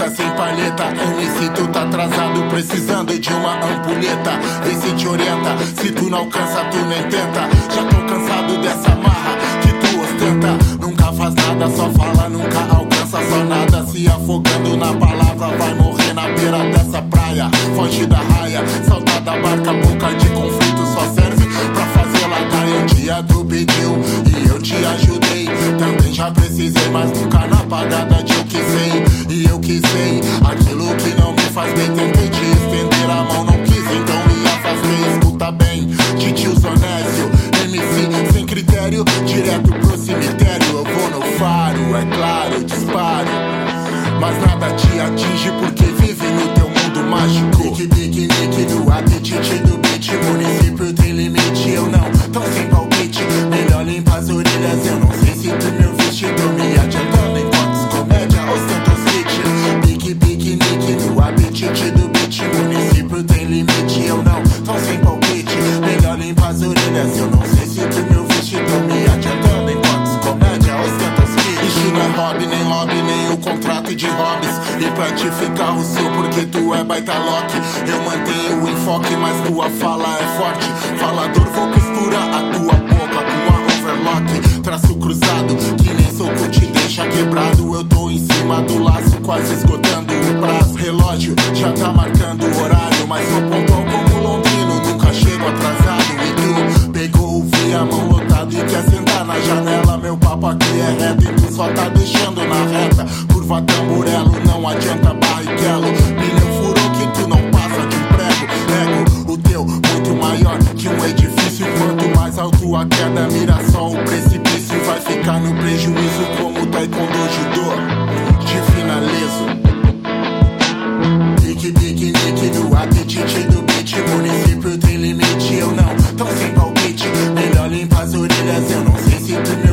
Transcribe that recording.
tá sem palheta. MC, tu tá atrasado, precisando de uma ampulheta. Vê se te orienta, se tu não alcança, tu nem tenta. Já tô cansado dessa marra que tu ostenta. Nunca faz nada, só fala, nunca alcança, só nada. Se afogando na palavra, vai morrer na beira dessa praia. Foge da raia, salta da barca, boca de conflito já precisei, mas nunca na pagada de eu que sei. E eu que sei aquilo que não me faz bem. Tentei te estender a mão, não quis, então me afastei. Escuta bem, de tio Zonésio, MC sem critério, direto pro cemitério. Eu vou no faro, é claro, disparo. Mas nada te atinge E pra te ficar o seu, porque tu é baita lock. Eu mantenho o enfoque, mas tua fala é forte. Falador, vou costurar a tua boca com a overlock. Traço cruzado, que nem soco te deixa quebrado. Eu tô em cima do laço, quase esgotando o prazo. Relógio já tá marcando o horário, mas sou pontual como londrino. Nunca chego atrasado. E tu pegou o via, mão lotado e quer sentar na janela. Meu papo aqui é reto e tu só tá deixando na reta. Tamburelo, não adianta barrichello. Pneu furou que tu não passa de um prego. Ego, o teu, muito maior que um edifício. Quanto mais alto a queda, mira só o precipício. Vai ficar no prejuízo como taekwondo judô. Te finalizo. Pique, pique, nique do apetite do beat. Município tem limite, eu não, tão sem palpite. Melhor limpa as orelhas, eu não sei se tu me